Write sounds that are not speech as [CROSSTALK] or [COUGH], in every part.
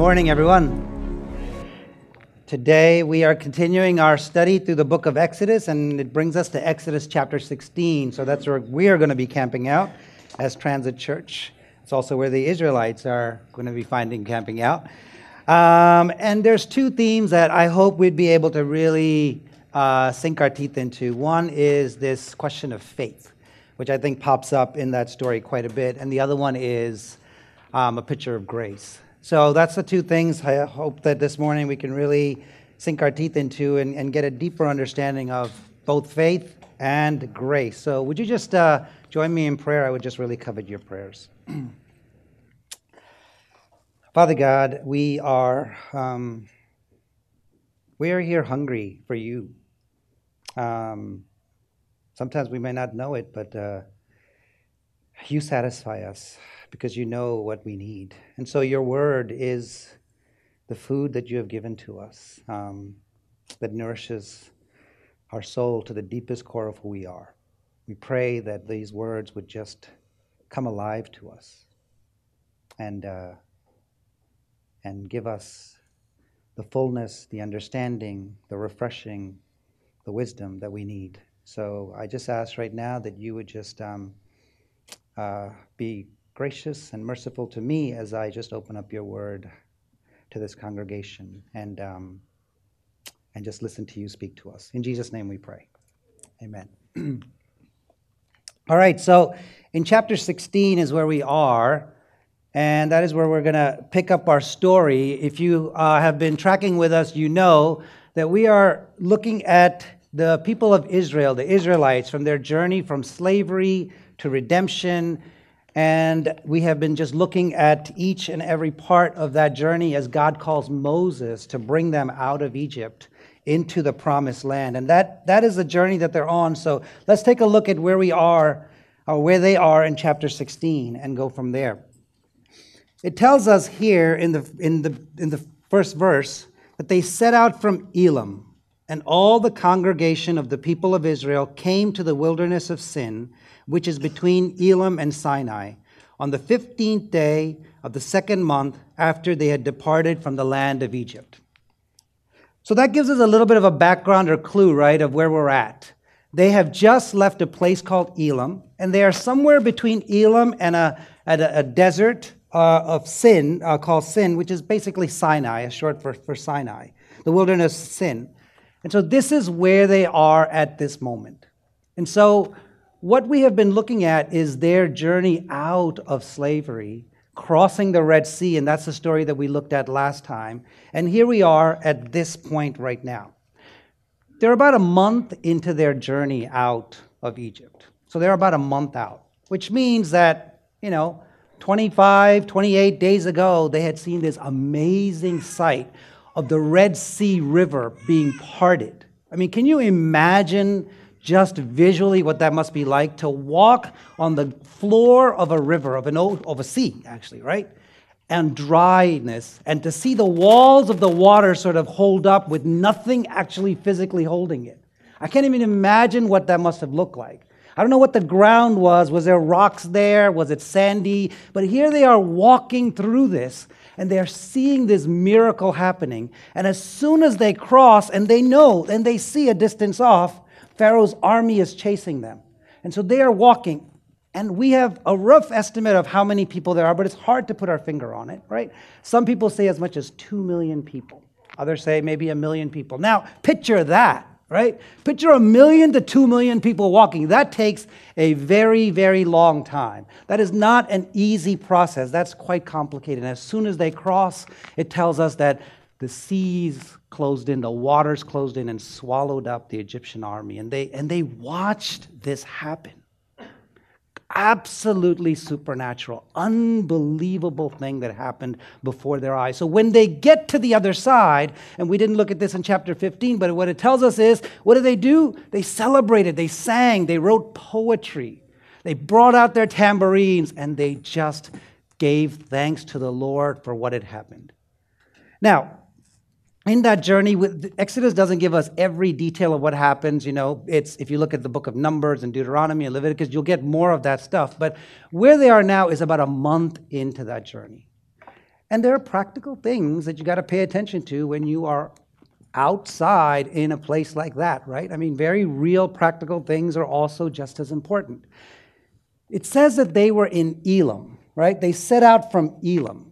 Good morning, everyone. Today we are continuing our study through the book of Exodus, and it brings us to Exodus chapter 16. So that's where we are going to be camping out as Transit Church. It's also where the Israelites are going to be finding camping out. Um, and there's two themes that I hope we'd be able to really uh, sink our teeth into. One is this question of faith, which I think pops up in that story quite a bit, and the other one is um, a picture of grace. So that's the two things I hope that this morning we can really sink our teeth into and, and get a deeper understanding of both faith and grace. So would you just uh, join me in prayer? I would just really covet your prayers. [CLEARS THROAT] Father God, we are um, we are here hungry for you. Um, sometimes we may not know it, but uh, you satisfy us because you know what we need. And so your word is the food that you have given to us um, that nourishes our soul to the deepest core of who we are. We pray that these words would just come alive to us and, uh, and give us the fullness, the understanding, the refreshing, the wisdom that we need. So I just ask right now that you would just um, uh, be gracious and merciful to me as I just open up your word to this congregation and, um, and just listen to you speak to us. In Jesus' name we pray. Amen. [CLEARS THROAT] All right, so in chapter 16 is where we are, and that is where we're going to pick up our story. If you uh, have been tracking with us, you know that we are looking at the people of Israel, the Israelites, from their journey from slavery to redemption and we have been just looking at each and every part of that journey as God calls Moses to bring them out of Egypt into the promised land. And that, that is the journey that they're on. So let's take a look at where we are, or where they are in chapter 16, and go from there. It tells us here in the, in the, in the first verse that they set out from Elim, and all the congregation of the people of Israel came to the wilderness of Sin which is between Elim and Sinai, on the 15th day of the second month after they had departed from the land of Egypt. So that gives us a little bit of a background or clue, right, of where we're at. They have just left a place called Elim, and they are somewhere between Elim and a, a, a desert uh, of Sin uh, called Sin, which is basically Sinai, a short for, for Sinai, the wilderness Sin. And so this is where they are at this moment. And so what we have been looking at is their journey out of slavery, crossing the Red Sea, and that's the story that we looked at last time. And here we are at this point right now. They're about a month into their journey out of Egypt. So they're about a month out, which means that, you know, 25, 28 days ago, they had seen this amazing sight of the Red Sea River being parted. I mean, can you imagine just visually what that must be like to walk on the floor of a river, of, an of a sea, actually, right? And dryness, and to see the walls of the water sort of hold up with nothing actually physically holding it. I can't even imagine what that must have looked like. I don't know what the ground was. Was there rocks there? Was it sandy? But here they are walking through this, and they're seeing this miracle happening. And as soon as they cross, and they know, and they see a distance off, Pharaoh's army is chasing them. And so they are walking. And we have a rough estimate of how many people there are, but it's hard to put our finger on it, right? Some people say as much as 2 million people. Others say maybe a million people. Now, picture that, right? Picture a million to 2 million people walking. That takes a very, very long time. That is not an easy process. That's quite complicated. And as soon as they cross, it tells us that the seas closed in, the waters closed in and swallowed up the Egyptian army. And they, and they watched this happen. Absolutely supernatural, unbelievable thing that happened before their eyes. So when they get to the other side, and we didn't look at this in chapter 15, but what it tells us is what did they do? They celebrated, they sang, they wrote poetry, they brought out their tambourines, and they just gave thanks to the Lord for what had happened. Now, in that journey with exodus doesn't give us every detail of what happens you know it's if you look at the book of numbers and deuteronomy and leviticus you'll get more of that stuff but where they are now is about a month into that journey And there are practical things that you got to pay attention to when you are outside in a place like that, right? I mean, very real practical things are also just as important. It says that they were in Elim right? They set out from Elim.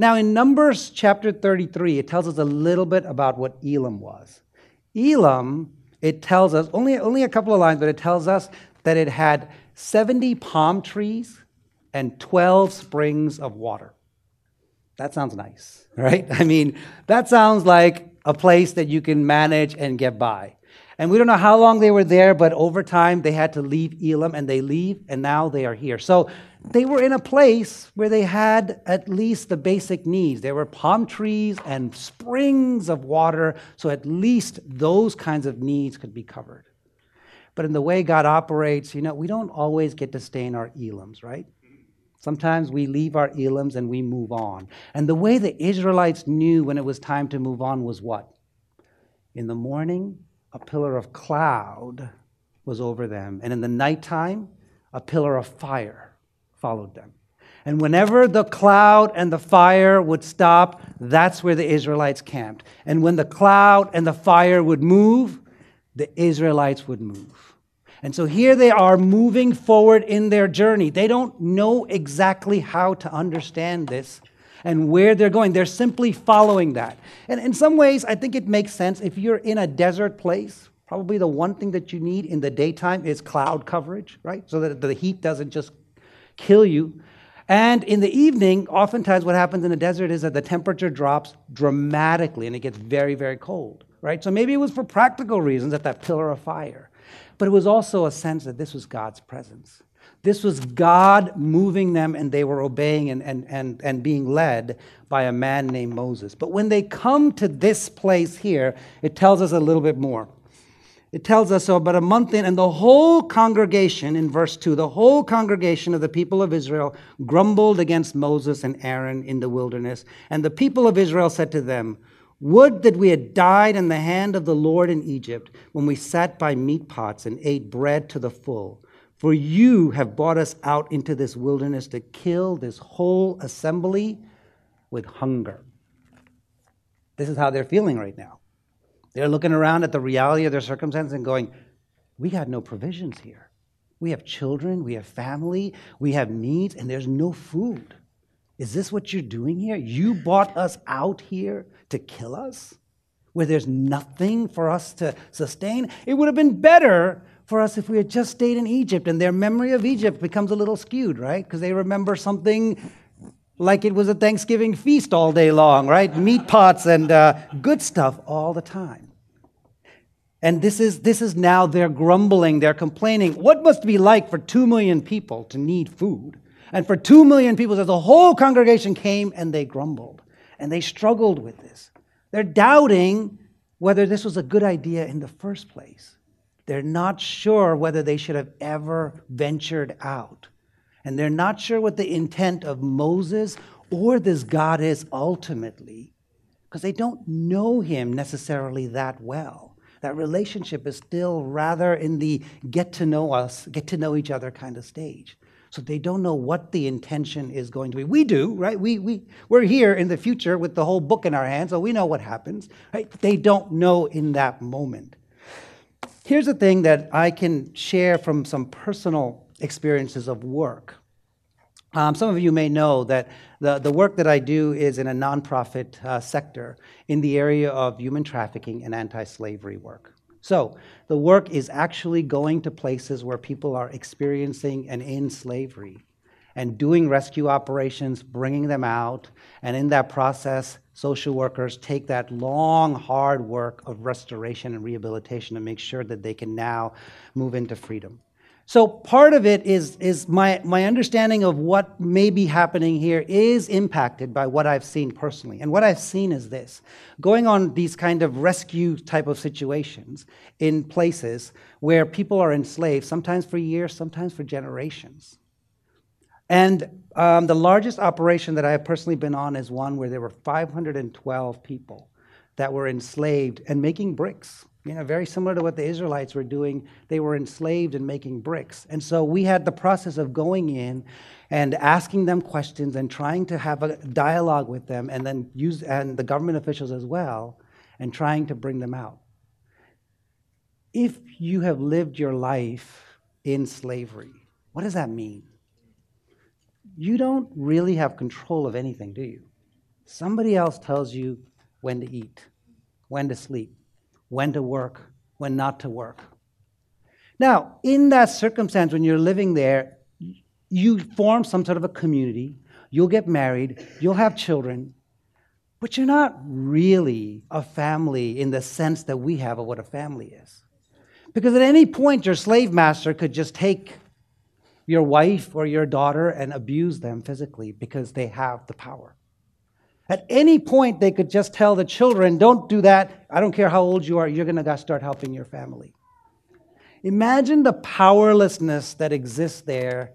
Now, in Numbers chapter 33, it tells us a little bit about what Elim was. Elim, it tells us, only, only a couple of lines, but it tells us that it had 70 palm trees and 12 springs of water. That sounds nice, [LAUGHS] right? I mean, that sounds like a place that you can manage and get by. And we don't know how long they were there, but over time they had to leave Elim and they leave, and now they are here. So they were in a place where they had at least the basic needs. There were palm trees and springs of water, so at least those kinds of needs could be covered. But in the way God operates, you know, we don't always get to stay in our Elims, right? Sometimes we leave our Elims and we move on. And the way the Israelites knew when it was time to move on was what? In the morning, a pillar of cloud was over them, and in the nighttime, a pillar of fire followed them. And whenever the cloud and the fire would stop, that's where the Israelites camped. And when the cloud and the fire would move, the Israelites would move. And so here they are moving forward in their journey. They don't know exactly how to understand this and where they're going. They're simply following that. And in some ways, I think it makes sense. If you're in a desert place, probably the one thing that you need in the daytime is cloud coverage, right? So that the heat doesn't just kill you. And in the evening, oftentimes what happens in the desert is that the temperature drops dramatically and it gets very, very cold, right? So maybe it was for practical reasons at that pillar of fire. But it was also a sense that this was God's presence. This was God moving them, and they were obeying and, and, and, and being led by a man named Moses. But when they come to this place here, it tells us a little bit more. It tells us so about a month in, and the whole congregation, in verse 2, the whole congregation of the people of Israel grumbled against Moses and Aaron in the wilderness. And the people of Israel said to them, Would that we had died in the hand of the Lord in Egypt when we sat by meat pots and ate bread to the full. For you have brought us out into this wilderness to kill this whole assembly with hunger. This is how they're feeling right now. They're looking around at the reality of their circumstance and going, We got no provisions here. We have children, we have family, we have needs, and there's no food. Is this what you're doing here? You brought us out here to kill us, where there's nothing for us to sustain? It would have been better for us if we had just stayed in Egypt, and their memory of Egypt becomes a little skewed, right? Because they remember something like it was a Thanksgiving feast all day long, right? Meat pots and uh, good stuff all the time. And this is, this is now their grumbling, their complaining. What must it be like for two million people to need food? And for two million people, as the whole congregation came and they grumbled and they struggled with this. They're doubting whether this was a good idea in the first place. They're not sure whether they should have ever ventured out. And they're not sure what the intent of Moses or this God is ultimately, because they don't know him necessarily that well. That relationship is still rather in the get to know us, get to know each other kind of stage. So they don't know what the intention is going to be. We do, right? We, we, we're here in the future with the whole book in our hands, so we know what happens, right? They don't know in that moment. Here's the thing that I can share from some personal experiences of work. Um, some of you may know that the, the work that I do is in a nonprofit uh, sector in the area of human trafficking and anti slavery work. So, the work is actually going to places where people are experiencing and in slavery and doing rescue operations, bringing them out, and in that process, social workers take that long, hard work of restoration and rehabilitation to make sure that they can now move into freedom. So part of it is, is my, my understanding of what may be happening here is impacted by what I've seen personally. And what I've seen is this going on these kind of rescue type of situations in places where people are enslaved, sometimes for years, sometimes for generations. And um, the largest operation that I have personally been on is one where there were 512 people that were enslaved and making bricks You know, very similar to what the Israelites were doing. They were enslaved and making bricks. And so we had the process of going in and asking them questions and trying to have a dialogue with them and then use and the government officials as well and trying to bring them out. If you have lived your life in slavery, what does that mean? You don't really have control of anything, do you? Somebody else tells you when to eat, when to sleep, when to work, when not to work. Now, in that circumstance, when you're living there, you form some sort of a community, you'll get married, you'll have children, but you're not really a family in the sense that we have of what a family is. Because at any point, your slave master could just take your wife or your daughter and abuse them physically because they have the power. At any point, they could just tell the children, don't do that. I don't care how old you are, you're going to start helping your family. Imagine the powerlessness that exists there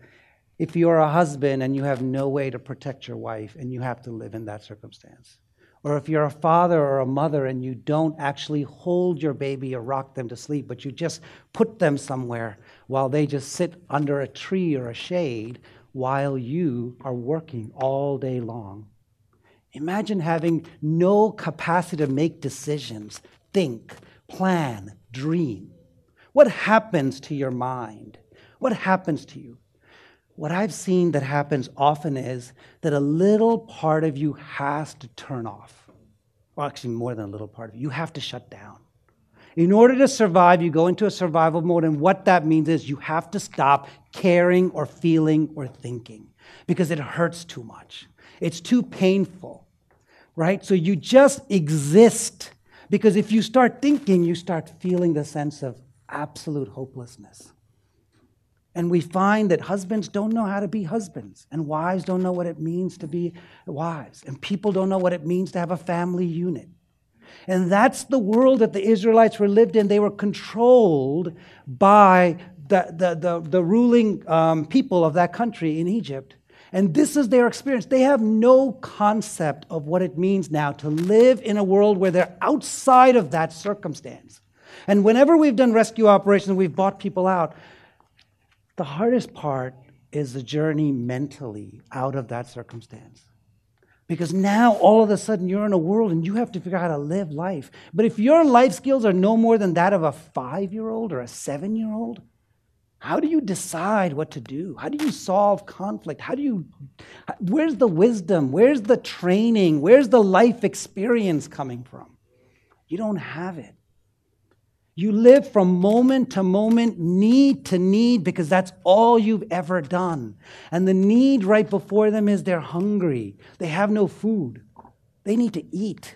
if you're a husband and you have no way to protect your wife and you have to live in that circumstance. Or if you're a father or a mother and you don't actually hold your baby or rock them to sleep, but you just put them somewhere while they just sit under a tree or a shade while you are working all day long. Imagine having no capacity to make decisions, think, plan, dream. What happens to your mind? What happens to you? What I've seen that happens often is that a little part of you has to turn off. Well, actually, more than a little part of you. You have to shut down. In order to survive, you go into a survival mode, and what that means is you have to stop caring or feeling or thinking because it hurts too much. It's too painful, right? So you just exist because if you start thinking, you start feeling the sense of absolute hopelessness. And we find that husbands don't know how to be husbands, and wives don't know what it means to be wives, and people don't know what it means to have a family unit. And that's the world that the Israelites were lived in. They were controlled by the, the, the, the ruling um, people of that country in Egypt. And this is their experience. They have no concept of what it means now to live in a world where they're outside of that circumstance. And whenever we've done rescue operations, we've bought people out, the hardest part is the journey mentally out of that circumstance. Because now all of a sudden you're in a world and you have to figure out how to live life. But if your life skills are no more than that of a five year old or a seven year old, how do you decide what to do? How do you solve conflict? How do you, where's the wisdom? Where's the training? Where's the life experience coming from? You don't have it. You live from moment to moment, need to need, because that's all you've ever done. And the need right before them is they're hungry. They have no food. They need to eat.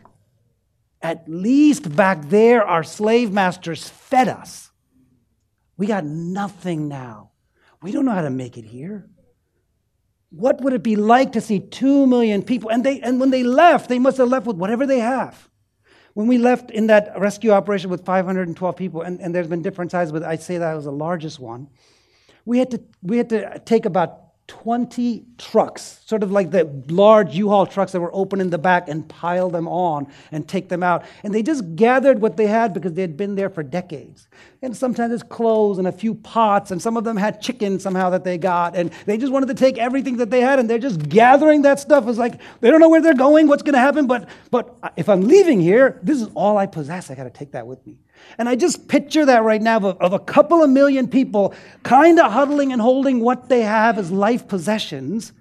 At least back there, our slave masters fed us. We got nothing now. We don't know how to make it here. What would it be like to see two million people? And, they, and when they left, they must have left with whatever they have. When we left in that rescue operation with 512 people, and, and there's been different sizes, but I'd say that was the largest one, we had to, we had to take about 20 trucks, sort of like the large U-Haul trucks that were open in the back, and pile them on and take them out. And they just gathered what they had because they had been there for decades. And sometimes it's clothes and a few pots, and some of them had chicken somehow that they got. And they just wanted to take everything that they had, and they're just gathering that stuff. It's like they don't know where they're going, what's going to happen, but, but if I'm leaving here, this is all I possess. I got to take that with me. And I just picture that right now of, of a couple of million people kind of huddling and holding what they have as life possessions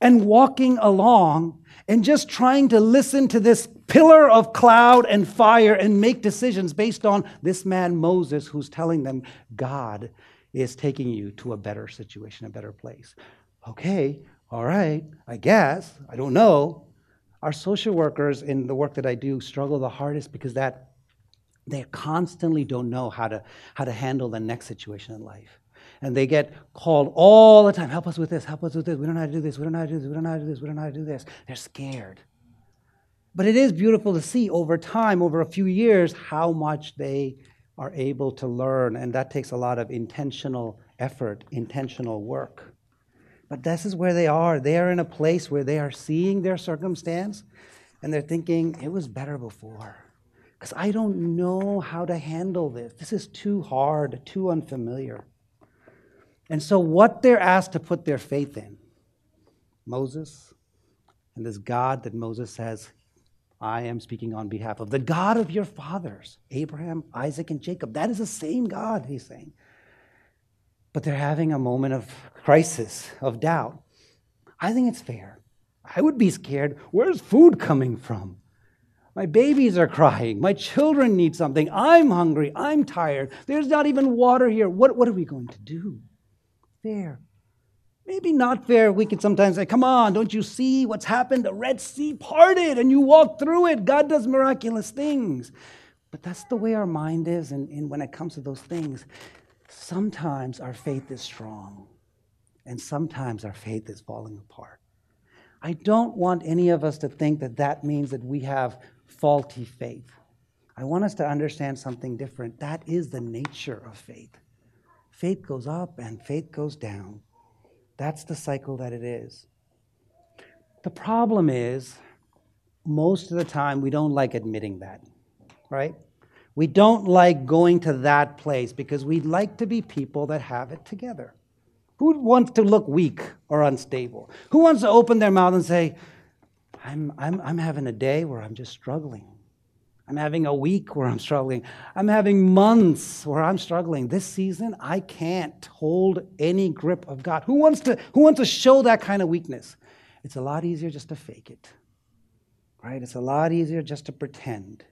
and walking along and just trying to listen to this pillar of cloud and fire and make decisions based on this man Moses who's telling them God is taking you to a better situation, a better place. Okay, all right, I guess, I don't know. Our social workers in the work that I do struggle the hardest because that they constantly don't know how to, how to handle the next situation in life. And they get called all the time help us with this, help us with this. We don't know how to do this, we don't know how to do this, we don't know how to do this, we don't know how to do this. They're scared. But it is beautiful to see over time, over a few years, how much they are able to learn. And that takes a lot of intentional effort, intentional work. But this is where they are. They are in a place where they are seeing their circumstance and they're thinking, it was better before. Because I don't know how to handle this. This is too hard, too unfamiliar. And so, what they're asked to put their faith in Moses and this God that Moses says, I am speaking on behalf of the God of your fathers, Abraham, Isaac, and Jacob. That is the same God, he's saying. But they're having a moment of crisis, of doubt. I think it's fair. I would be scared. Where's food coming from? My babies are crying. My children need something. I'm hungry. I'm tired. There's not even water here. What, what are we going to do? Fair. Maybe not fair. We could sometimes say, Come on, don't you see what's happened? The Red Sea parted and you walk through it. God does miraculous things. But that's the way our mind is. And, and when it comes to those things, sometimes our faith is strong and sometimes our faith is falling apart. I don't want any of us to think that that means that we have faulty faith. I want us to understand something different. That is the nature of faith. Faith goes up and faith goes down. That's the cycle that it is. The problem is, most of the time, we don't like admitting that, right? We don't like going to that place because we'd like to be people that have it together. Who wants to look weak or unstable? Who wants to open their mouth and say, I'm, I'm, I'm having a day where I'm just struggling? I'm having a week where I'm struggling. I'm having months where I'm struggling. This season, I can't hold any grip of God. Who wants to, who wants to show that kind of weakness? It's a lot easier just to fake it, right? It's a lot easier just to pretend.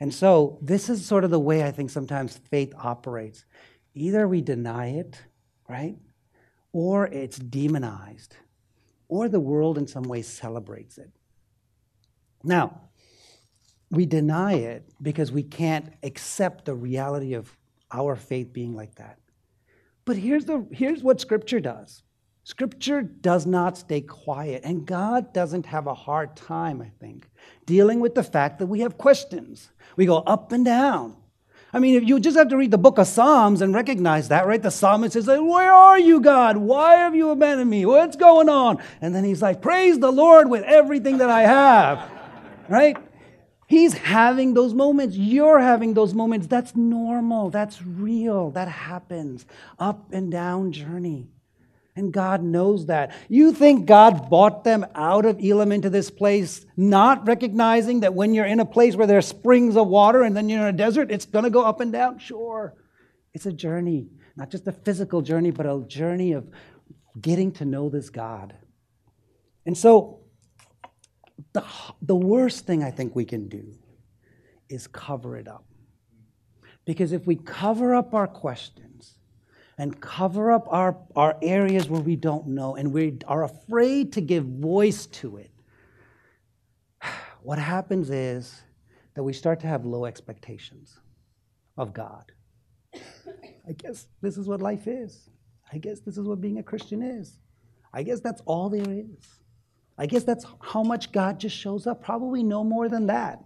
And so, this is sort of the way I think sometimes faith operates. Either we deny it, right? Or it's demonized, or the world in some way celebrates it. Now, we deny it because we can't accept the reality of our faith being like that. But here's, the, here's what Scripture does Scripture does not stay quiet, and God doesn't have a hard time, I think, dealing with the fact that we have questions. We go up and down. I mean, if you just have to read the book of Psalms and recognize that, right? The psalmist says, Where are you, God? Why have you abandoned me? What's going on? And then he's like, Praise the Lord with everything that I have, right? He's having those moments. You're having those moments. That's normal. That's real. That happens. Up and down journey. And God knows that. You think God bought them out of Elim into this place, not recognizing that when you're in a place where there's springs of water and then you're in a desert, it's going to go up and down? Sure. It's a journey, not just a physical journey, but a journey of getting to know this God. And so the, the worst thing I think we can do is cover it up. Because if we cover up our questions and cover up our, our areas where we don't know and we are afraid to give voice to it, [SIGHS] what happens is that we start to have low expectations of God. [COUGHS] I guess this is what life is. I guess this is what being a Christian is. I guess that's all there is. I guess that's how much God just shows up. Probably no more than that.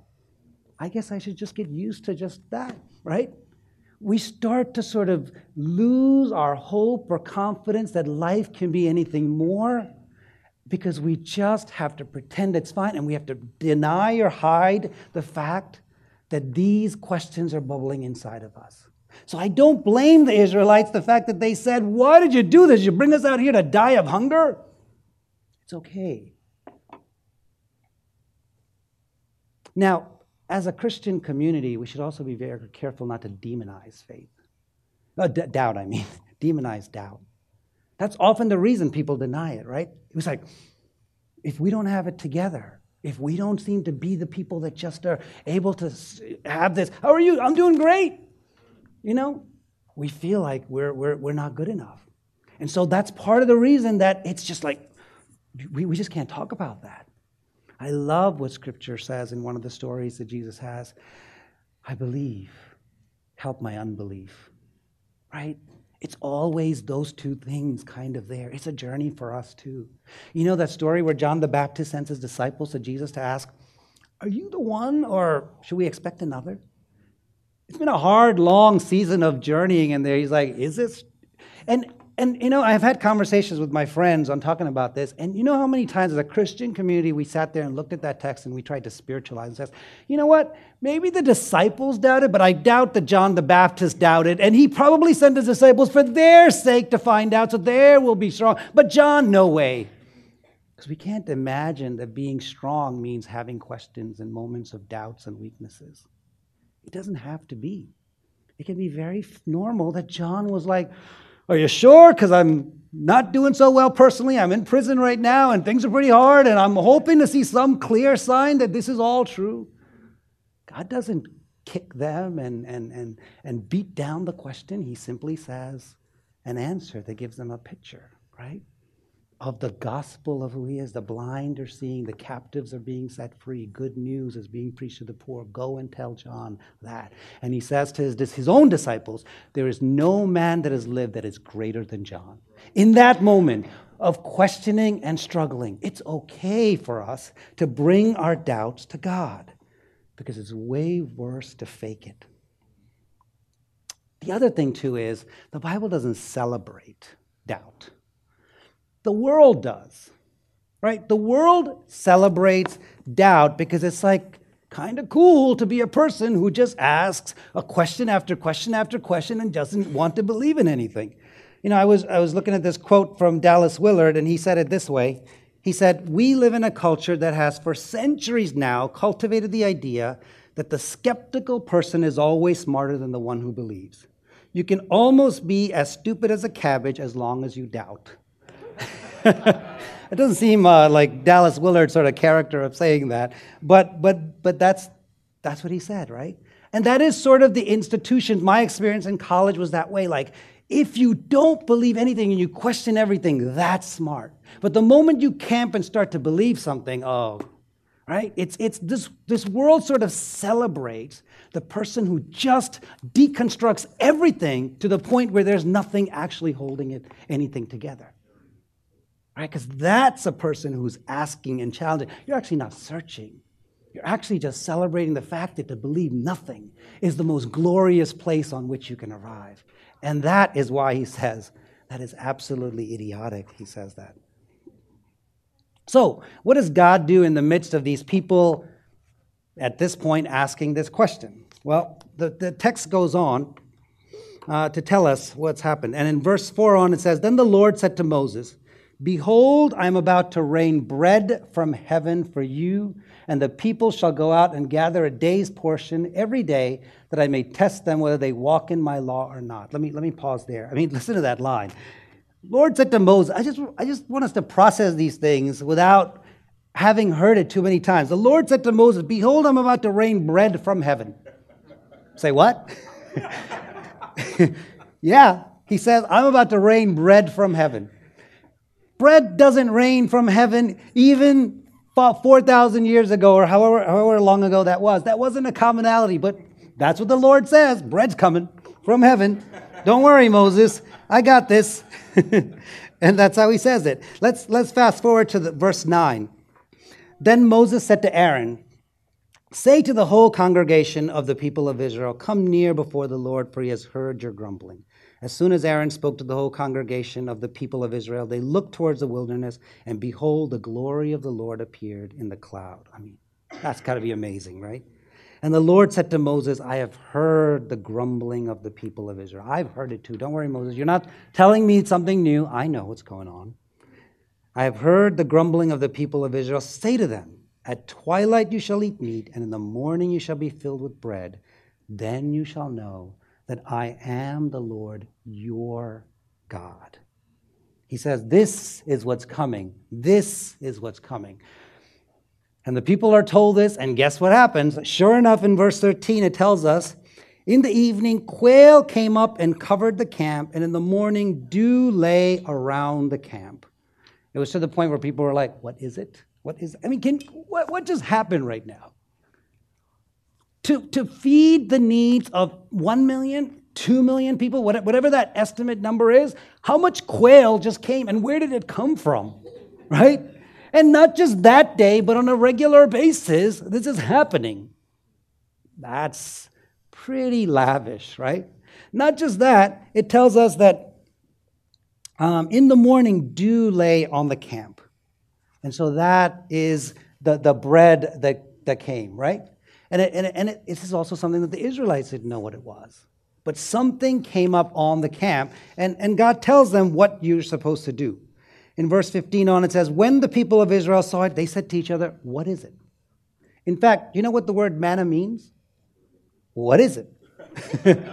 I guess I should just get used to just that, right? We start to sort of lose our hope or confidence that life can be anything more because we just have to pretend it's fine and we have to deny or hide the fact that these questions are bubbling inside of us. So I don't blame the Israelites the fact that they said, Why did you do this? You bring us out here to die of hunger? It's okay. Now, as a Christian community, we should also be very careful not to demonize faith. Uh, d- doubt, I mean, [LAUGHS] demonize doubt. That's often the reason people deny it, right? It was like, if we don't have it together, if we don't seem to be the people that just are able to have this, how are you? I'm doing great. You know, we feel like we're, we're, we're not good enough. And so that's part of the reason that it's just like, we, we just can't talk about that. I love what Scripture says in one of the stories that Jesus has. I believe, help my unbelief. Right? It's always those two things kind of there. It's a journey for us too. You know that story where John the Baptist sends his disciples to Jesus to ask, Are you the one, or should we expect another? It's been a hard, long season of journeying in there. He's like, Is this? And and you know, I've had conversations with my friends on talking about this, and you know how many times as a Christian community we sat there and looked at that text and we tried to spiritualize and says, you know what? Maybe the disciples doubted, but I doubt that John the Baptist doubted, and he probably sent his disciples for their sake to find out, so there will be strong. But John, no way. Because we can't imagine that being strong means having questions and moments of doubts and weaknesses. It doesn't have to be. It can be very normal that John was like, are you sure? Because I'm not doing so well personally. I'm in prison right now and things are pretty hard, and I'm hoping to see some clear sign that this is all true. God doesn't kick them and, and, and, and beat down the question. He simply says an answer that gives them a picture, right? Of the gospel of who he is. The blind are seeing, the captives are being set free. Good news is being preached to the poor. Go and tell John that. And he says to his, his own disciples, There is no man that has lived that is greater than John. In that moment of questioning and struggling, it's okay for us to bring our doubts to God because it's way worse to fake it. The other thing, too, is the Bible doesn't celebrate doubt. The world does, right? The world celebrates doubt because it's like kind of cool to be a person who just asks a question after question after question and doesn't want to believe in anything. You know, I was, I was looking at this quote from Dallas Willard, and he said it this way. He said, We live in a culture that has for centuries now cultivated the idea that the skeptical person is always smarter than the one who believes. You can almost be as stupid as a cabbage as long as you doubt. [LAUGHS] it doesn't seem uh, like Dallas Willard sort of character of saying that, but but but that's that's what he said, right? And that is sort of the institution. My experience in college was that way. Like, if you don't believe anything and you question everything, that's smart. But the moment you camp and start to believe something, oh, right? It's, it's this, this world sort of celebrates the person who just deconstructs everything to the point where there's nothing actually holding it, anything together right? Because that's a person who's asking and challenging. You're actually not searching. You're actually just celebrating the fact that to believe nothing is the most glorious place on which you can arrive. And that is why he says that is absolutely idiotic. He says that. So, what does God do in the midst of these people at this point asking this question? Well, the, the text goes on uh, to tell us what's happened. And in verse 4 on, it says Then the Lord said to Moses, Behold, I am about to rain bread from heaven for you, and the people shall go out and gather a day's portion every day, that I may test them whether they walk in my law or not. Let me, let me pause there. I mean, [LAUGHS] listen to that line. Lord said to Moses, I just, I just want us to process these things without having heard it too many times. The Lord said to Moses, Behold, I'm about to rain bread from heaven. Say what? [LAUGHS] yeah, he says, I'm about to rain bread from heaven. Bread doesn't rain from heaven even 4,000 years ago or however, however long ago that was. That wasn't a commonality, but that's what the Lord says. Bread's coming from heaven. Don't worry, Moses. I got this. [LAUGHS] and that's how he says it. Let's, let's fast forward to the, verse 9. Then Moses said to Aaron, Say to the whole congregation of the people of Israel, Come near before the Lord, for he has heard your grumbling. As soon as Aaron spoke to the whole congregation of the people of Israel, they looked towards the wilderness, and behold, the glory of the Lord appeared in the cloud. I mean, that's got to be amazing, right? And the Lord said to Moses, I have heard the grumbling of the people of Israel. I've heard it too. Don't worry, Moses. You're not telling me something new. I know what's going on. I have heard the grumbling of the people of Israel. Say to them, At twilight you shall eat meat, and in the morning you shall be filled with bread. Then you shall know that I am the Lord your God. He says, This is what's coming. This is what's coming. And the people are told this, and guess what happens? Sure enough, in verse 13, it tells us In the evening, quail came up and covered the camp, and in the morning, dew lay around the camp. It was to the point where people were like, What is it? What is? I mean, can, what, what just happened right now? To, to feed the needs of 1 million, 2 million people, whatever that estimate number is, how much quail just came and where did it come from? Right? And not just that day, but on a regular basis, this is happening. That's pretty lavish, right? Not just that, it tells us that um, in the morning, dew lay on the camp. And so that is the, the bread that, that came, right? And, it, and, it, and it, this is also something that the Israelites didn't know what it was. But something came up on the camp, and, and God tells them what you're supposed to do. In verse 15 on, it says, When the people of Israel saw it, they said to each other, What is it? In fact, you know what the word manna means? What is it? [LAUGHS]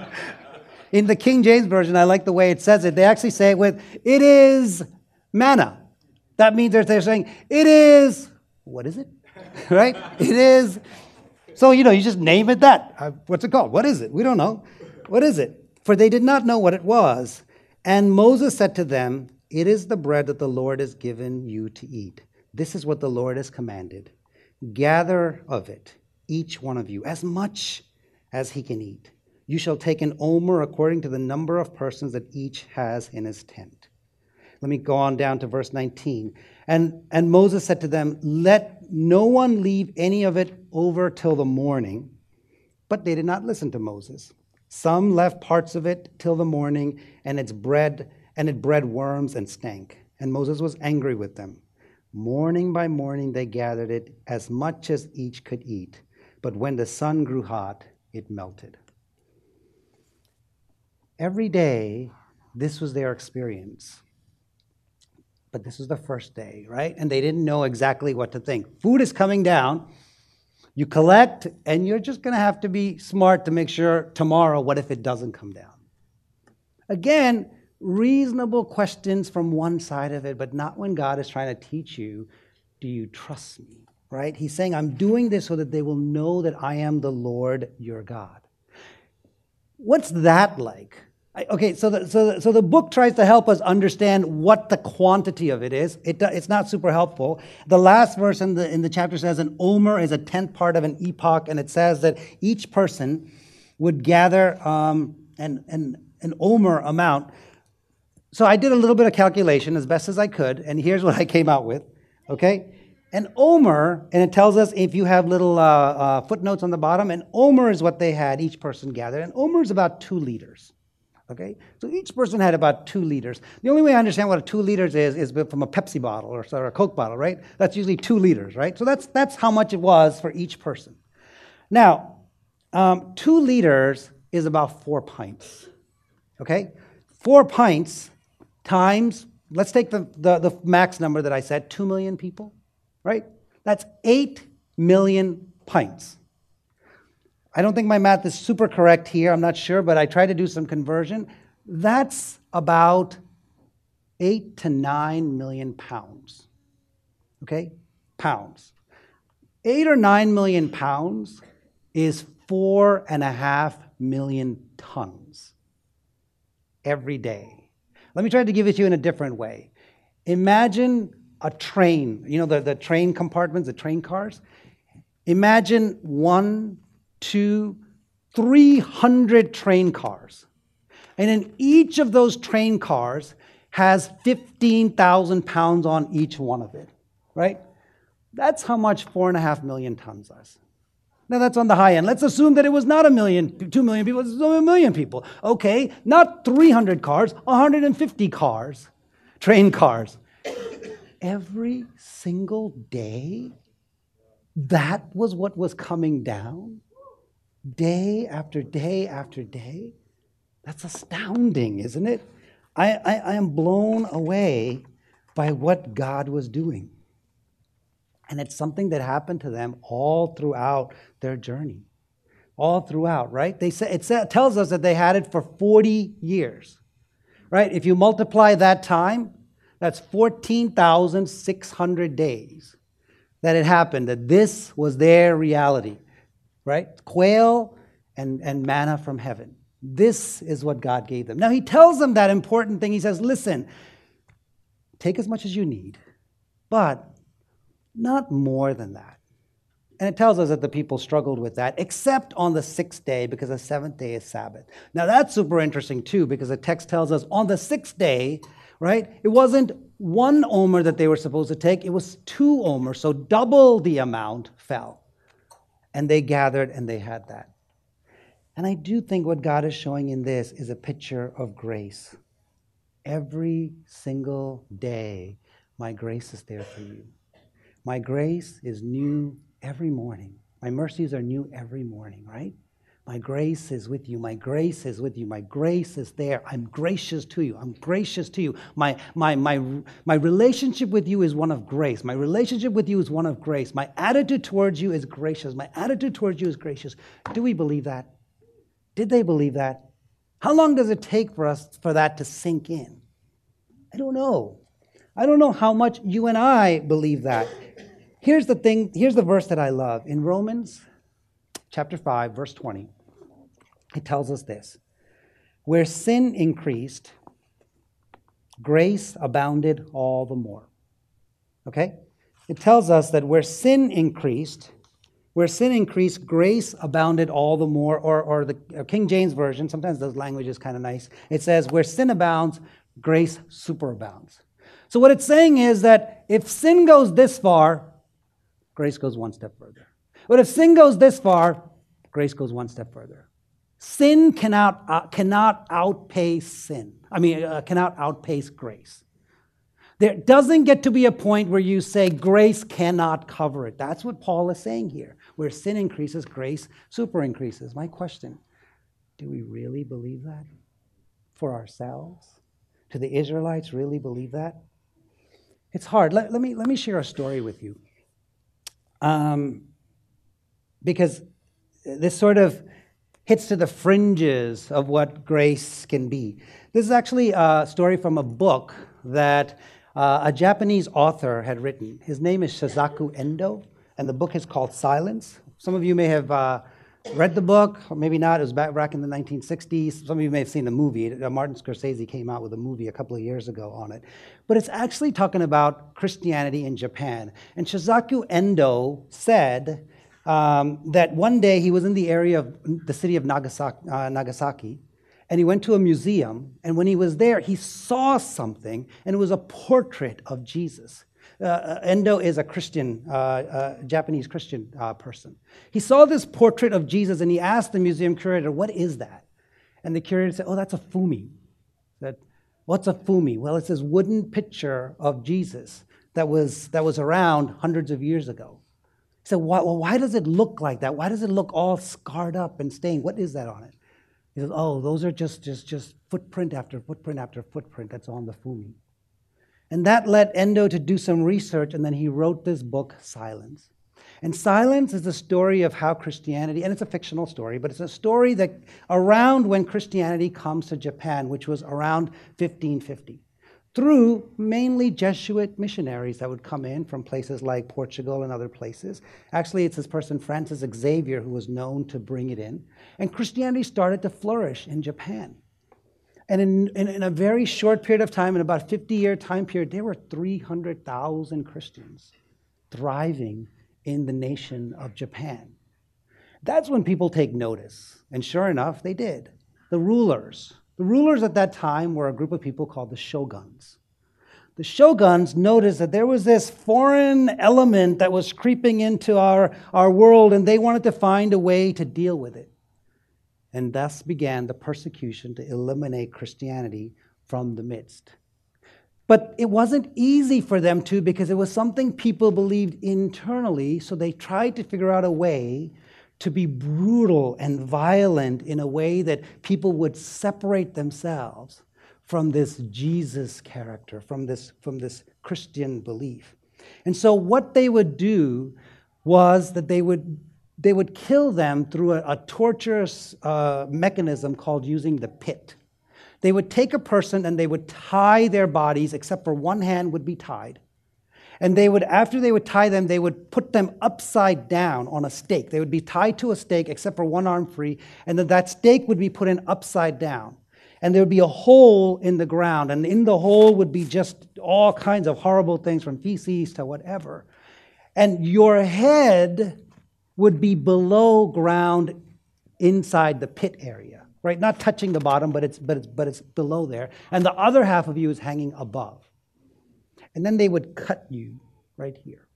In the King James Version, I like the way it says it. They actually say it with, It is manna. That means they're, they're saying, It is, what is it? [LAUGHS] right? It is. So, you know, you just name it that. Uh, what's it called? What is it? We don't know. What is it? For they did not know what it was. And Moses said to them, It is the bread that the Lord has given you to eat. This is what the Lord has commanded. Gather of it, each one of you, as much as he can eat. You shall take an omer according to the number of persons that each has in his tent. Let me go on down to verse 19. And, and Moses said to them, Let no one leave any of it over till the morning. But they did not listen to Moses. Some left parts of it till the morning, and its bread and it bred worms and stank. And Moses was angry with them. Morning by morning they gathered it as much as each could eat. But when the sun grew hot, it melted. Every day, this was their experience. But this was the first day, right? And they didn't know exactly what to think. Food is coming down. You collect, and you're just going to have to be smart to make sure tomorrow, what if it doesn't come down? Again, reasonable questions from one side of it, but not when God is trying to teach you, do you trust me? Right? He's saying, I'm doing this so that they will know that I am the Lord your God. What's that like? Okay, so the, so, the, so the book tries to help us understand what the quantity of it is. It, it's not super helpful. The last verse in the, in the chapter says an omer is a tenth part of an ephah, and it says that each person would gather um, an, an, an omer amount. So I did a little bit of calculation as best as I could, and here's what I came out with. Okay? An omer, and it tells us if you have little uh, uh, footnotes on the bottom, an omer is what they had, each person gathered. An omer is about two liters. Okay? So each person had about two liters. The only way I understand what a two liters is is from a Pepsi bottle or, or a Coke bottle, right? That's usually two liters, right? So that's, that's how much it was for each person. Now, um, two liters is about four pints. Okay? Four pints times, let's take the, the, the max number that I said, two million people, right? That's eight million pints. I don't think my math is super correct here. I'm not sure, but I tried to do some conversion. That's about eight to nine million pounds. Okay? Pounds. Eight or nine million pounds is four and a half million tons every day. Let me try to give it to you in a different way. Imagine a train, you know, the, the train compartments, the train cars. Imagine one to 300 train cars. And in each of those train cars has 15,000 pounds on each one of it, right? That's how much four and a half million tons is. Now that's on the high end. Let's assume that it was not a million, two million people, it's a million people. Okay, not 300 cars, 150 cars, train cars. Every single day, that was what was coming down day after day after day. That's astounding, isn't it? I, I, I, am blown away by what God was doing. And it's something that happened to them all throughout their journey. All throughout, right? They say, it tells us that they had it for 40 years, right? If you multiply that time, that's 14,600 days that it happened, that this was their reality right? Quail and, and manna from heaven. This is what God gave them. Now, he tells them that important thing. He says, listen, take as much as you need, but not more than that. And it tells us that the people struggled with that, except on the sixth day, because the seventh day is Sabbath. Now, that's super interesting, too, because the text tells us on the sixth day, right, it wasn't one omer that they were supposed to take, it was two omer, so double the amount fell. And they gathered and they had that. And I do think what God is showing in this is a picture of grace. every single day, my grace is there for you. My grace is new every morning. My mercies are new every morning, right? My grace is with you. My grace is with you. My grace is there. I'm gracious to you. I'm gracious to you. My, my, my, my relationship with you is one of grace. My relationship with you is one of grace. My attitude towards you is gracious. My attitude towards you is gracious. Do we believe that? Did they believe that? How long does it take for us for that to sink in? I don't know. I don't know how much you and I believe that. Here's the thing, here's the verse that I love. In Romans chapter 5, verse 20, it tells us this Where sin increased, grace abounded all the more. Okay? It tells us that where sin increased, where sin increased, grace abounded all the more. Or, or the uh, King James Version, sometimes those language is kind of nice. It says, Where sin abounds, grace superabounds. So, what it's saying is that if sin goes this far, grace goes one step further. But if sin goes this far, grace goes one step further. Sin cannot, uh, cannot outpace sin. I mean, uh, cannot outpace grace. There doesn't get to be a point where you say grace cannot cover it. That's what Paul is saying here. Where sin increases, grace super increases. My question do we really believe that for ourselves? Do the Israelites really believe that? It's hard. Let, let, me, let me share a story with you. Um, because this sort of hits to the fringes of what grace can be. This is actually a story from a book that uh, a Japanese author had written. His name is Shusaku Endo, and the book is called Silence. Some of you may have uh, read the book, or maybe not. It was back, back in the 1960s. Some of you may have seen the movie. Uh, Martin Scorsese came out with a movie a couple of years ago on it. But it's actually talking about Christianity in Japan. And Shusaku Endo said um, that one day he was in the area of the city of Nagasaki, uh, Nagasaki, and he went to a museum. And when he was there, he saw something, and it was a portrait of Jesus. Uh, uh Endo is a Christian, uh, uh, Japanese Christian uh, person. He saw this portrait of Jesus, and he asked the museum curator, "What is that?" And the curator said, "Oh, that's a fumi." That, what's a fumi? Well, it's this wooden picture of Jesus that was that was around hundreds of years ago. Said, why, well, why does it look like that? Why does it look all scarred up and stained? What is that on it? He says, oh, those are just, just, just footprint after footprint after footprint that's on the fumi. And that led Endo to do some research, and then he wrote this book, Silence. And Silence is a story of how Christianity, and it's a fictional story, but it's a story that around when Christianity comes to Japan, which was around 1550 through mainly Jesuit missionaries that would come in from places like Portugal and other places. Actually, it's this person, Francis Xavier, who was known to bring it in. And Christianity started to flourish in Japan. And in, in, in a very short period of time, in about a 50 year time period, there were 300,000 Christians thriving in the nation of Japan. That's when people take notice. And sure enough, they did. The rulers, the rulers at that time were a group of people called the shoguns. The shoguns noticed that there was this foreign element that was creeping into our, our world, and they wanted to find a way to deal with it. And thus began the persecution to eliminate Christianity from the midst. But it wasn't easy for them to because it was something people believed internally, so they tried to figure out a way to be brutal and violent in a way that people would separate themselves from this Jesus character, from this, from this Christian belief. And so, what they would do was that they would, they would kill them through a, a torturous uh, mechanism called using the pit. They would take a person and they would tie their bodies, except for one hand would be tied, and they would, after they would tie them, they would put them upside down on a stake. They would be tied to a stake, except for one arm free, and then that stake would be put in upside down. And there would be a hole in the ground, and in the hole would be just all kinds of horrible things from feces to whatever. And your head would be below ground inside the pit area, right? Not touching the bottom, but it's, but it's, but it's below there. And the other half of you is hanging above. And then they would cut you right here.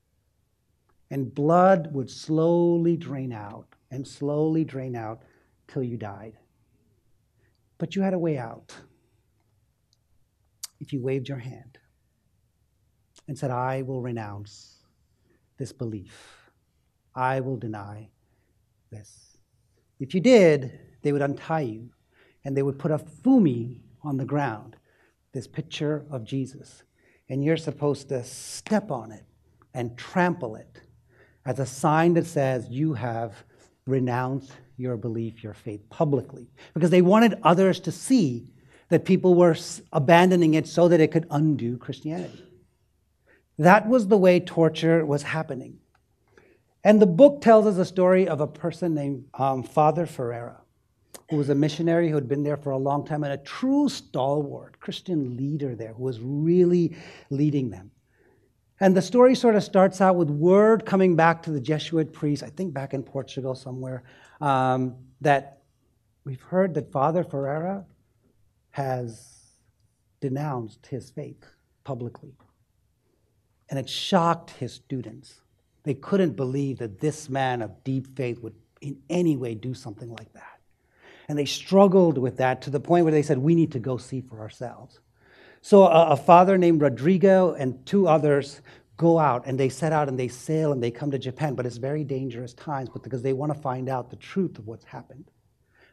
And blood would slowly drain out and slowly drain out till you died. But you had a way out. if you waved your hand and said, I will renounce this belief, I will deny this. If you did, they would untie you and they would put a fumi on the ground, this picture of Jesus. And you're supposed to step on it and trample it as a sign that says you have renounced your belief, your faith publicly. Because they wanted others to see that people were abandoning it so that it could undo Christianity. That was the way torture was happening. And the book tells us a story of a person named um, Father Ferreira, who was a missionary who had been there for a long time and a true stalwart Christian leader there who was really leading them. And the story sort of starts out with word coming back to the Jesuit priest, I think back in Portugal somewhere, um, that we've heard that Father Ferreira has denounced his faith publicly. And it shocked his students. They couldn't believe that this man of deep faith would in any way do something like that. And they struggled with that to the point where they said, We need to go see for ourselves. So a, a father named Rodrigo and two others go out and they set out and they sail and they come to Japan, but it's very dangerous times because they want to find out the truth of what's happened.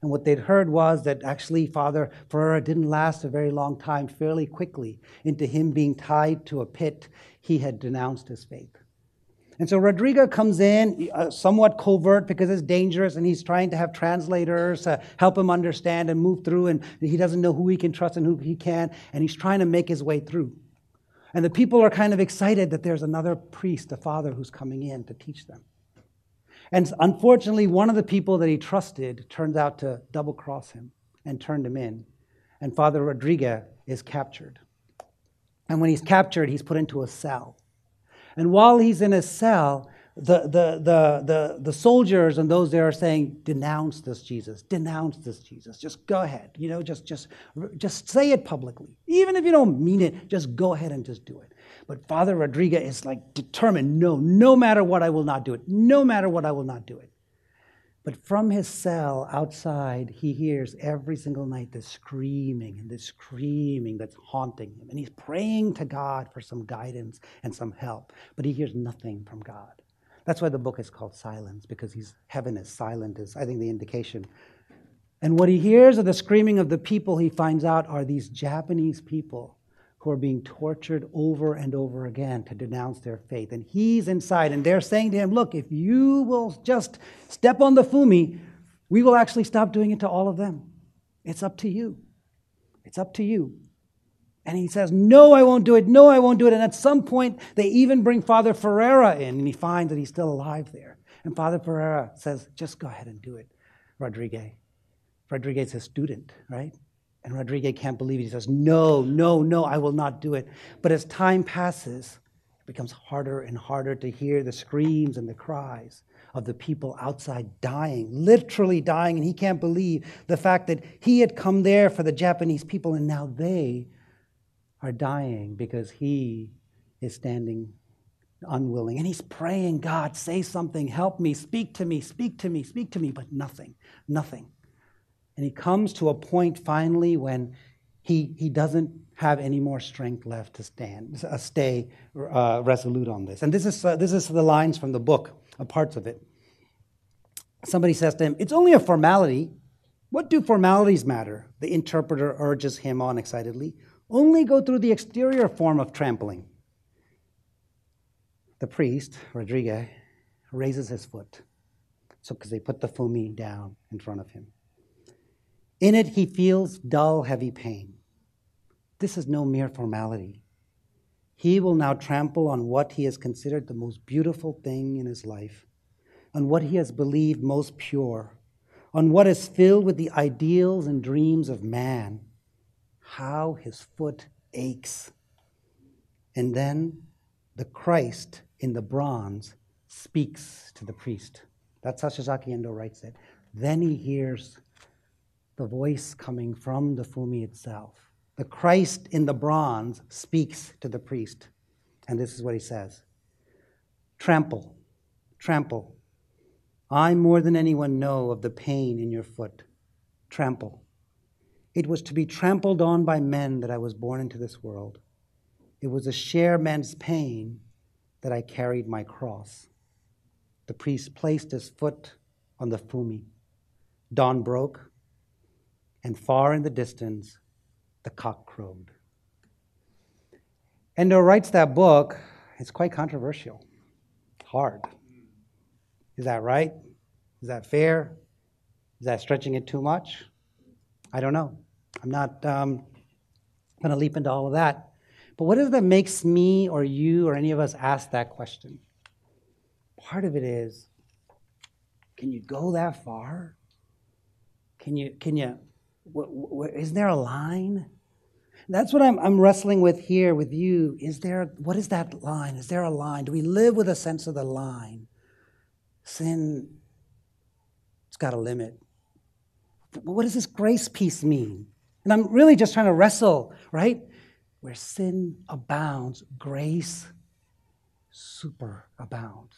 And what they'd heard was that actually Father Ferreira didn't last a very long time, fairly quickly, into him being tied to a pit, he had denounced his faith. And so Rodrigo comes in, uh, somewhat covert because it's dangerous, and he's trying to have translators uh, help him understand and move through, and he doesn't know who he can trust and who he can, and he's trying to make his way through. And the people are kind of excited that there's another priest, a father, who's coming in to teach them. And unfortunately, one of the people that he trusted turns out to double cross him and turned him in. And Father Rodriguez is captured. And when he's captured, he's put into a cell. And while he's in his cell, the, the, the, the, the soldiers and those there are saying, denounce this Jesus, denounce this Jesus. Just go ahead. You know, just, just, just say it publicly. Even if you don't mean it, just go ahead and just do it. But Father Rodriguez is like determined no, no matter what, I will not do it. No matter what, I will not do it. But from his cell outside, he hears every single night this screaming and this screaming that's haunting him. And he's praying to God for some guidance and some help, but he hears nothing from God. That's why the book is called Silence, because he's, heaven is silent, is I think the indication. And what he hears of the screaming of the people he finds out are these Japanese people who are being tortured over and over again to denounce their faith. And he's inside, and they're saying to him, Look, if you will just step on the fumi, we will actually stop doing it to all of them. It's up to you. It's up to you. And he says, No, I won't do it. No, I won't do it. And at some point, they even bring Father Ferreira in, and he finds that he's still alive there. And Father Ferreira says, Just go ahead and do it, Rodriguez. Rodriguez is a student, right? And Rodriguez can't believe it. He says, No, no, no, I will not do it. But as time passes, it becomes harder and harder to hear the screams and the cries of the people outside dying, literally dying. And he can't believe the fact that he had come there for the Japanese people and now they are dying because he is standing unwilling. And he's praying, God, say something, help me, speak to me, speak to me, speak to me, but nothing, nothing. And he comes to a point finally when he, he doesn't have any more strength left to stand, uh, stay uh, resolute on this. And this is, uh, this is the lines from the book, uh, parts of it. Somebody says to him, It's only a formality. What do formalities matter? The interpreter urges him on excitedly. Only go through the exterior form of trampling. The priest, Rodriguez, raises his foot. So, because they put the fumi down in front of him. In it, he feels dull, heavy pain. This is no mere formality. He will now trample on what he has considered the most beautiful thing in his life, on what he has believed most pure, on what is filled with the ideals and dreams of man. How his foot aches. And then the Christ in the bronze speaks to the priest. That's how Sasaki Endo writes it. Then he hears the voice coming from the fumi itself. The Christ in the bronze speaks to the priest. And this is what he says Trample, trample. I more than anyone know of the pain in your foot. Trample. It was to be trampled on by men that I was born into this world. It was to share men's pain that I carried my cross. The priest placed his foot on the fumi. Dawn broke, and far in the distance, the cock crowed. Endo writes that book. It's quite controversial, hard. Is that right? Is that fair? Is that stretching it too much? I don't know. I'm not um, going to leap into all of that. But what is it that makes me or you or any of us ask that question? Part of it is can you go that far? Can you, can you, is there a line? That's what I'm, I'm wrestling with here with you. Is there, what is that line? Is there a line? Do we live with a sense of the line? Sin, it's got a limit. What does this grace piece mean? And I'm really just trying to wrestle, right? Where sin abounds, grace super abounds.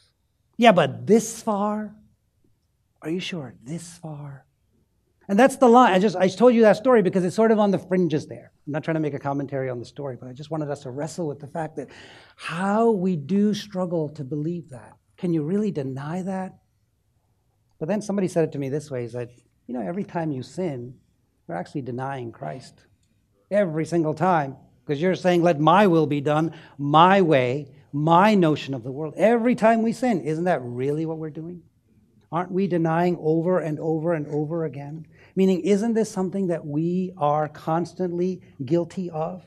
Yeah, but this far? Are you sure? This far? And that's the line. I just I told you that story because it's sort of on the fringes there. I'm not trying to make a commentary on the story, but I just wanted us to wrestle with the fact that how we do struggle to believe that. Can you really deny that? But then somebody said it to me this way: is that you know every time you sin, you're actually denying Christ. Every single time. Because you're saying, let my will be done, my way, my notion of the world. Every time we sin, isn't that really what we're doing? Aren't we denying over and over and over again? Meaning, isn't this something that we are constantly guilty of?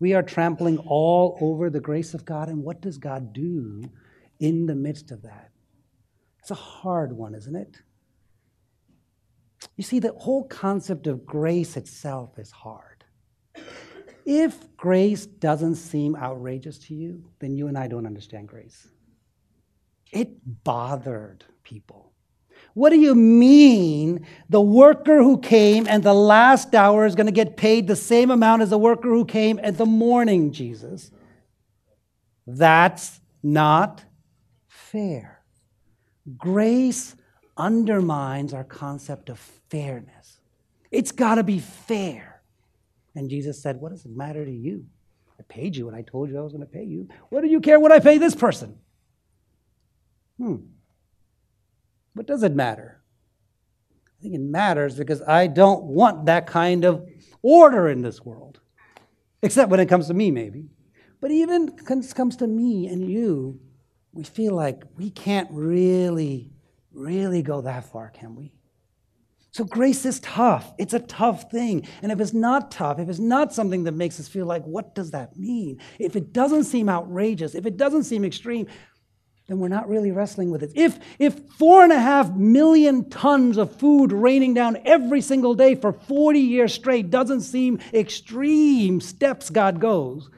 We are trampling all over the grace of God, and what does God do in the midst of that? It's a hard one, isn't it? You see, the whole concept of grace itself is hard. If grace doesn't seem outrageous to you, then you and I don't understand grace. It bothered people. What do you mean the worker who came and the last hour is going to get paid the same amount as the worker who came at the morning, Jesus? That's not fair. Grace undermines our concept of fairness. It's got to be fair. And Jesus said, What does it matter to you? I paid you and I told you I was going to pay you. What do you care what I pay this person? Hmm. What does it matter? I think it matters because I don't want that kind of order in this world. Except when it comes to me, maybe. But even when it comes to me and you, we feel like we can't really, really go that far, can we? So grace is tough. It's a tough thing. And if it's not tough, if it's not something that makes us feel like, what does that mean? If it doesn't seem outrageous, if it doesn't seem extreme, then we're not really wrestling with it. If, if four and a half million tons of food raining down every single day for 40 years straight doesn't seem extreme steps God goes,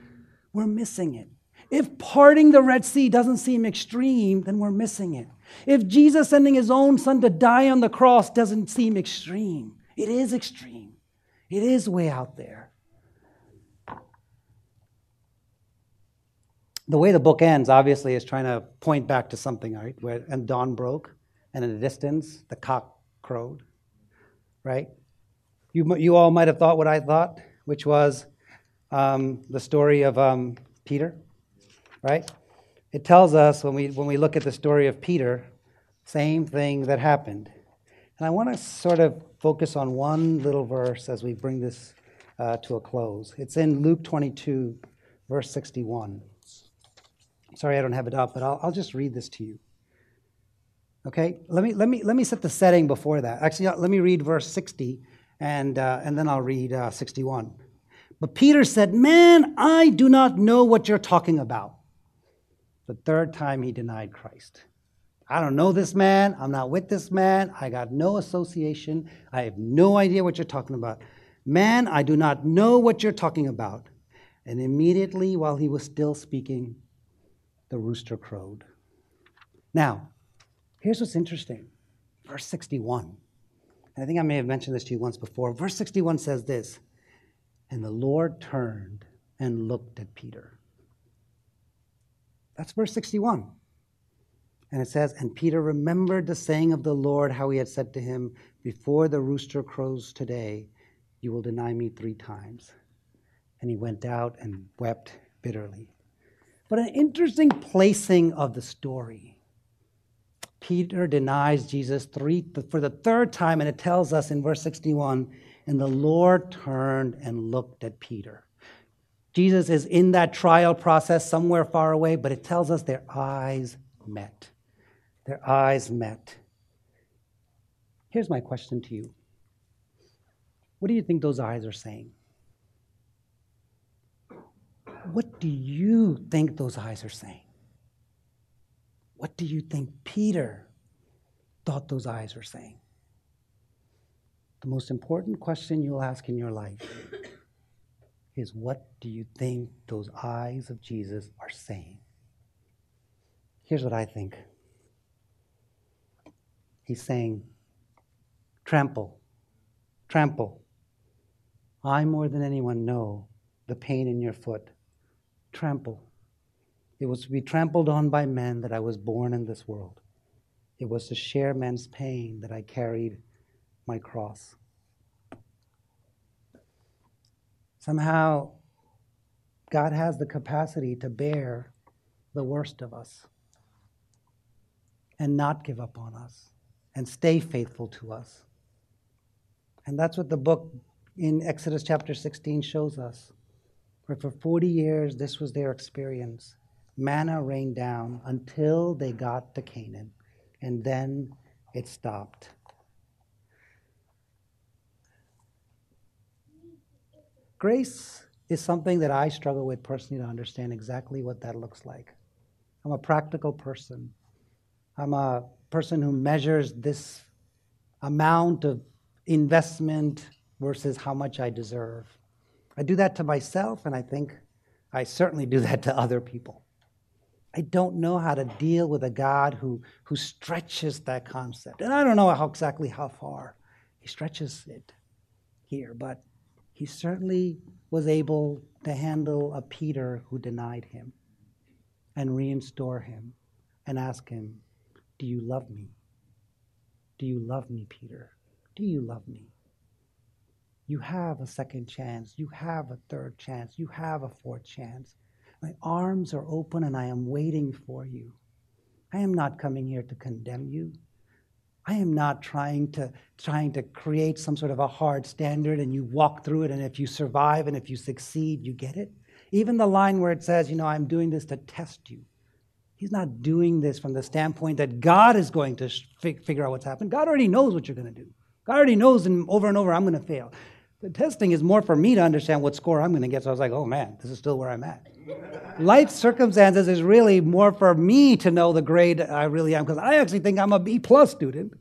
we're missing it. If parting the Red Sea doesn't seem extreme, then we're missing it. If Jesus sending his own son to die on the cross doesn't seem extreme, it is extreme. It is way out there. The way the book ends, obviously, is trying to point back to something, right? Where and dawn broke, and in the distance, the cock crowed, right? You, you all might have thought what I thought, which was um, the story of um, Peter, right? It tells us when we when we look at the story of Peter, same thing that happened. And I want to sort of focus on one little verse as we bring this uh, to a close. It's in Luke 22, verse 61. Sorry, I don't have it up, but I'll, I'll just read this to you. Okay, let me, let, me, let me set the setting before that. Actually, let me read verse 60, and, uh, and then I'll read uh, 61. But Peter said, Man, I do not know what you're talking about. The third time he denied Christ. I don't know this man. I'm not with this man. I got no association. I have no idea what you're talking about. Man, I do not know what you're talking about. And immediately, while he was still speaking, the rooster crowed. Now, here's what's interesting. Verse 61. I think I may have mentioned this to you once before. Verse 61 says this And the Lord turned and looked at Peter. That's verse 61. And it says, And Peter remembered the saying of the Lord, how he had said to him, Before the rooster crows today, You will deny me three times. And he went out and wept bitterly. But an interesting placing of the story. Peter denies Jesus three for the third time, and it tells us in verse 61 and the Lord turned and looked at Peter. Jesus is in that trial process somewhere far away, but it tells us their eyes met. Their eyes met. Here's my question to you What do you think those eyes are saying? What do you think those eyes are saying? What do you think Peter thought those eyes were saying? The most important question you'll ask in your life [COUGHS] is what do you think those eyes of Jesus are saying? Here's what I think He's saying, trample, trample. I more than anyone know the pain in your foot. Trample. It was to be trampled on by men that I was born in this world. It was to share men's pain that I carried my cross. Somehow, God has the capacity to bear the worst of us and not give up on us and stay faithful to us. And that's what the book in Exodus chapter 16 shows us. For 40 years, this was their experience. Manna rained down until they got to Canaan, and then it stopped. Grace is something that I struggle with personally to understand exactly what that looks like. I'm a practical person. I'm a person who measures this amount of investment versus how much I deserve. I do that to myself, and I think I certainly do that to other people. I don't know how to deal with a God who, who stretches that concept. And I don't know how exactly how far he stretches it here, but he certainly was able to handle a Peter who denied him and reinstore him and ask him, Do you love me? Do you love me, Peter? Do you love me? You have a second chance. You have a third chance. You have a fourth chance. My arms are open and I am waiting for you. I am not coming here to condemn you. I am not trying to trying to create some sort of a hard standard and you walk through it and if you survive and if you succeed you get it. Even the line where it says, you know, I'm doing this to test you. He's not doing this from the standpoint that God is going to figure out what's happened. God already knows what you're going to do. God already knows and over and over I'm going to fail. The testing is more for me to understand what score I'm going to get. So I was like, oh man, this is still where I'm at. [LAUGHS] Life circumstances is really more for me to know the grade I really am because I actually think I'm a B plus student,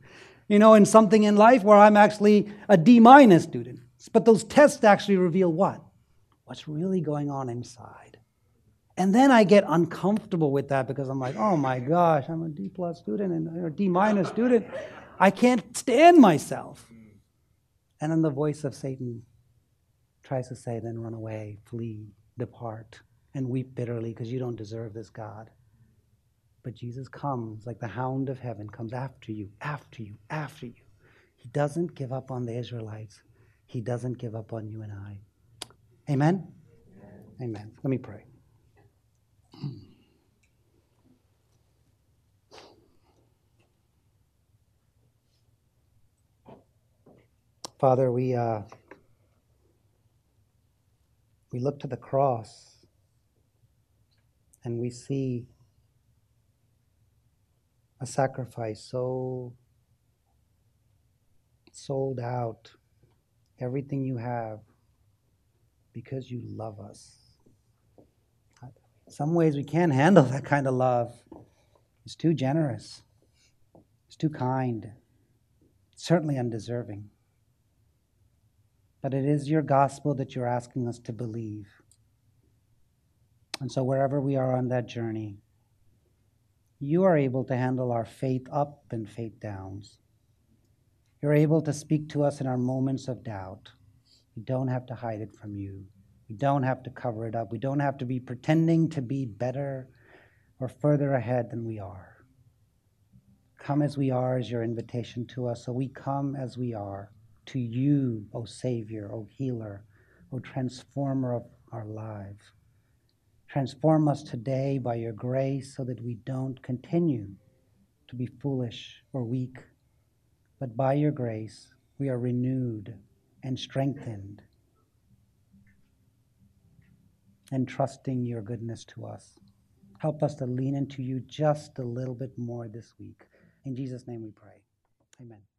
you know, in something in life where I'm actually a D minus student. But those tests actually reveal what? What's really going on inside. And then I get uncomfortable with that because I'm like, oh my gosh, I'm a D plus student and or D minus student. I can't stand myself. And then the voice of Satan tries to say, then run away, flee, depart, and weep bitterly because you don't deserve this God. But Jesus comes like the hound of heaven, comes after you, after you, after you. He doesn't give up on the Israelites. He doesn't give up on you and I. Amen? Amen. Amen. Let me pray. [CLEARS THROAT] Father, we, uh, we look to the cross and we see a sacrifice so sold out, everything you have, because you love us. Some ways, we can't handle [LAUGHS] that kind of love. It's too generous, it's too kind, certainly undeserving. But it is your gospel that you're asking us to believe. And so, wherever we are on that journey, you are able to handle our faith up and faith downs. You're able to speak to us in our moments of doubt. We don't have to hide it from you. We don't have to cover it up. We don't have to be pretending to be better or further ahead than we are. Come as we are is your invitation to us. So we come as we are to you, O Savior, O Healer, O Transformer of our lives. Transform us today by your grace so that we don't continue to be foolish or weak, but by your grace we are renewed and strengthened and trusting your goodness to us. Help us to lean into you just a little bit more this week. In Jesus' name we pray. Amen.